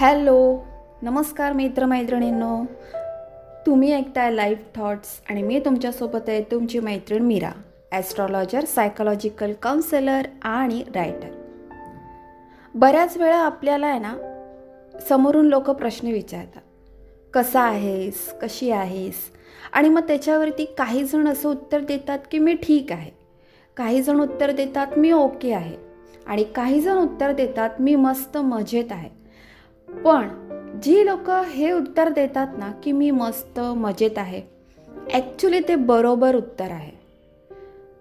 Hello नमस्कार मित्रमैत्रिणींनो. तुम्ही ऐकताय लाईफ थॉट्स आणि मी तुमच्यासोबत आहे तुमची मैत्रीण मीरा ॲस्ट्रॉलॉजर सायकोलॉजिकल काउन्सिलर आणि रायटर बऱ्याच वेळा आपल्याला आहे ना समोरून लोक प्रश्न विचारतात. कसा आहेस? कशी आहेस? आणि मग त्याच्यावरती काही जण असं उत्तर देतात की मी ठीक आहे. काही जण उत्तर देतात मी ओके आहे. आणि काही जण उत्तर देतात मी मस्त मजेत आहे. पण जी लोक हे उत्तर देतात ना की मी मस्त मजेत आहे ॲक्च्युली ते बरोबर उत्तर आहे.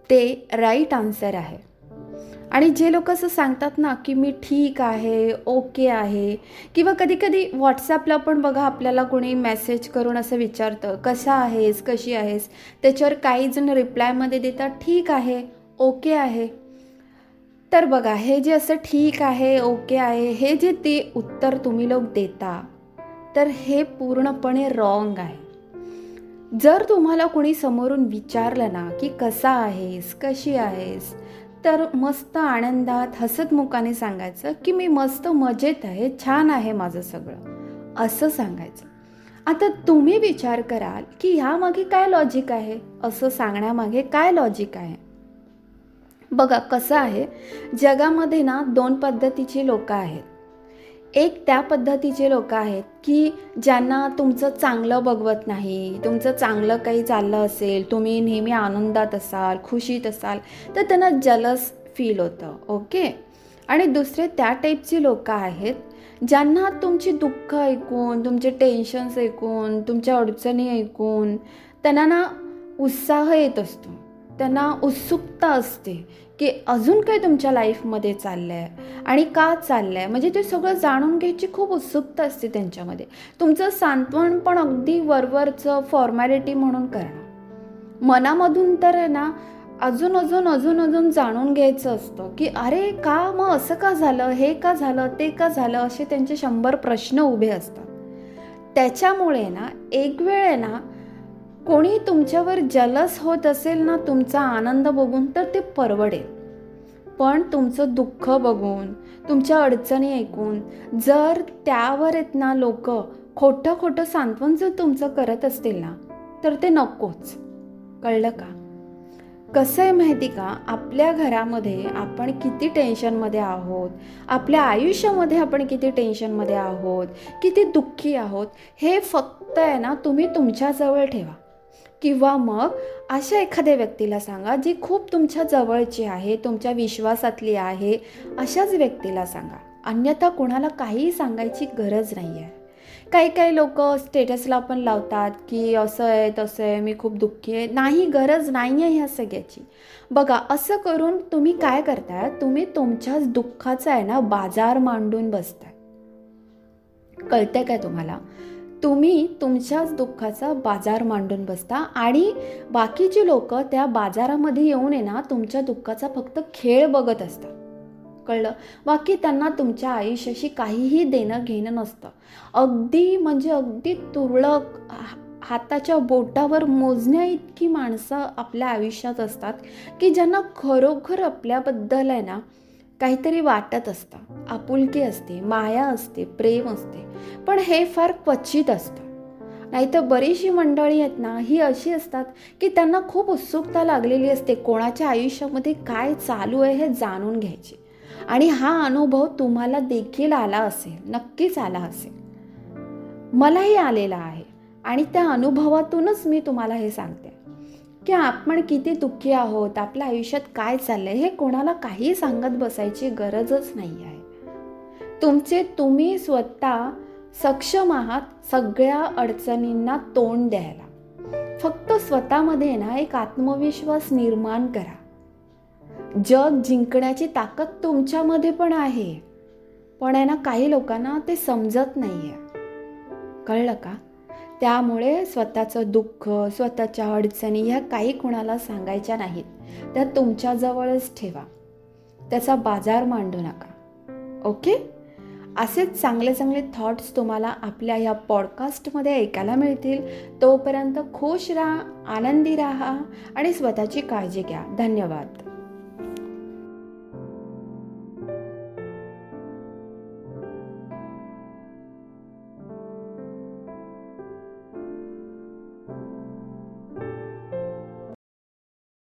ते राईट आन्सर आहे. आणि जे लोक असं सांगतात ना की मी ठीक आहे ओके आहे किंवा कधी कधी व्हॉट्सॲपला पण बघा आपल्याला कोणी मेसेज करून असं विचारतं कसा आहेस? कशी आहेस? त्याच्यावर काही जण रिप्लायमध्ये देतात ठीक आहे ओके आहे. तर बघा. हे जे असं ठीक आहे ओके आहे हे जे ते उत्तर तुम्ही लोक देता तर हे पूर्णपणे रॉंग आहे. जर तुम्हाला कोणी समोरून विचारलं ना की कसा आहेस कशी आहेस तर मस्त आनंदात हसत मुखाने सांगायचं की मी मस्त मजेत आहे छान आहे माझं सगळं. असं सांगायचं. आता तुम्ही विचार कराल की ह्यामागे काय लॉजिक आहे? असं सांगण्यामागे काय लॉजिक आहे? बघा कसं आहे. जगामध्ये ना दोन पद्धतीची लोक आहेत. एक त्या पद्धतीचे लोक आहेत की ज्यांना तुमचं चांगलं बघवत नाही तुमचं चांगलं काही चाललं असेल तुम्ही नेहमी आनंदात असाल खुशीत असाल तर त्यांना जलस फील होतं ओके? आणि दुसरे त्या टाईपची लोक आहेत ज्यांना तुमची दुःख ऐकून तुमचे टेन्शन्स ऐकून तुमच्या अडचणी ऐकून त्यांना ना उत्साह येत असतो. त्यांना उत्सुकता असते की अजून काय तुमच्या लाईफमध्ये चाललं आहे आणि का चाललं आहे म्हणजे ते सगळं जाणून घ्यायची खूप उत्सुकता असते त्यांच्यामध्ये. तुमचं सांत्वन पण अगदी वरवरचं फॉर्मॅलिटी म्हणून करणं. मनामधून तर आहे ना अजून अजून अजून अजून जाणून घ्यायचं असतं की अरे का मग असं का झालं हे का झालं ते का झालं असे त्यांचे शंभर प्रश्न उभे असतात. त्याच्यामुळे ना एक वेळ आहे ना कोणी तुमच्यावर जलस होत असेल ना तुमचा आनंद बघून तर ते परवडेल. पण तुमचं दुःख बघून तुमच्या अडचणी ऐकून जर त्यावर आहेत ना लोक खोटं खोटं सांत्वन जर तुमचं करत असतील ना तर ते नकोच. कळलं का? कसं आहे माहिती का? आपल्या घरामध्ये आपण किती टेन्शनमध्ये आहोत? आपल्या आयुष्यामध्ये आपण किती टेन्शनमध्ये आहोत? किती दुःखी आहोत? हे फक्त आहे ना तुम्ही तुमच्याजवळ ठेवा. किंवा मग अशा एखाद्या व्यक्तीला सांगा जी खूप तुमच्या जवळची आहे तुमच्या विश्वासातली आहे अशाच व्यक्तीला सांगा. अन्यथा कोणाला काहीही सांगायची गरज नाही आहे काही काही लोक स्टेटसला पण लावतात की असं आहे तसं आहे मी खूप दुःखी आहे. नाही गरज नाही आहे ह्या सगळ्याची. बघा असं करून तुम्ही काय करताय? तुम्ही तुमच्याच दुःखाचा आहे ना बाजार मांडून बसताय. कळतंय काय तुम्हाला? तुम्ही तुमच्याच दुःखाचा बाजार मांडून बसता आणि बाकीची लोक त्या बाजारामध्ये येऊन आहे ना तुमच्या दुःखाचा फक्त खेळ बघत असतात. कळलं? बाकी त्यांना तुमच्या आयुष्याशी काहीही देणं घेणं नसतं. अगदी म्हणजे अगदी तुरळक हाताच्या बोटावर मोजण्या इतकी माणसं आपल्या आयुष्यात असतात की ज्यांना खरोखर आपल्याबद्दल आहे ना काहीतरी वाटत असतं. आपुलकी असते माया असते प्रेम असते. पण हे फार क्वचित असतं. नाहीतर बरीचशी मंडळी आहेत ना ही अशी असतात की त्यांना खूप उत्सुकता लागलेली असते कोणाच्या आयुष्यामध्ये काय चालू आहे हे जाणून घ्यायची. आणि हा अनुभव तुम्हाला देखील आला असेल नक्कीच आला असेल. मलाही आलेला आहे आणि त्या अनुभवातूनच मी तुम्हाला हे सांगते. की आपण किती दुःखी आहोत आपल्या आयुष्यात काय चाललंय हे कोणाला काही सांगत बसायची गरजच नाही आहे. तुमचे तुम्ही स्वतः सक्षम आहात सगळ्या अडचणींना तोंड द्यायला. फक्त स्वतःमध्ये ना एक आत्मविश्वास निर्माण करा. जग जिंकण्याची ताकद तुमच्यामध्ये पण आहे. पण आहे ना काही लोकांना ते समजत नाही आहे कळलं का? त्यामुळे स्वतःचं दुःख स्वतःच्या अडचणी ह्या काही कुणाला सांगायच्या नाहीत. त्या तुमच्याजवळच ठेवा. त्याचा बाजार मांडू नका. ओके? असेच चांगले चांगले थॉट्स तुम्हाला आपल्या ह्या पॉडकास्टमध्ये ऐकायला मिळतील. तोपर्यंत खुश राहा आनंदी राहा आणि स्वतःची काळजी घ्या. धन्यवाद.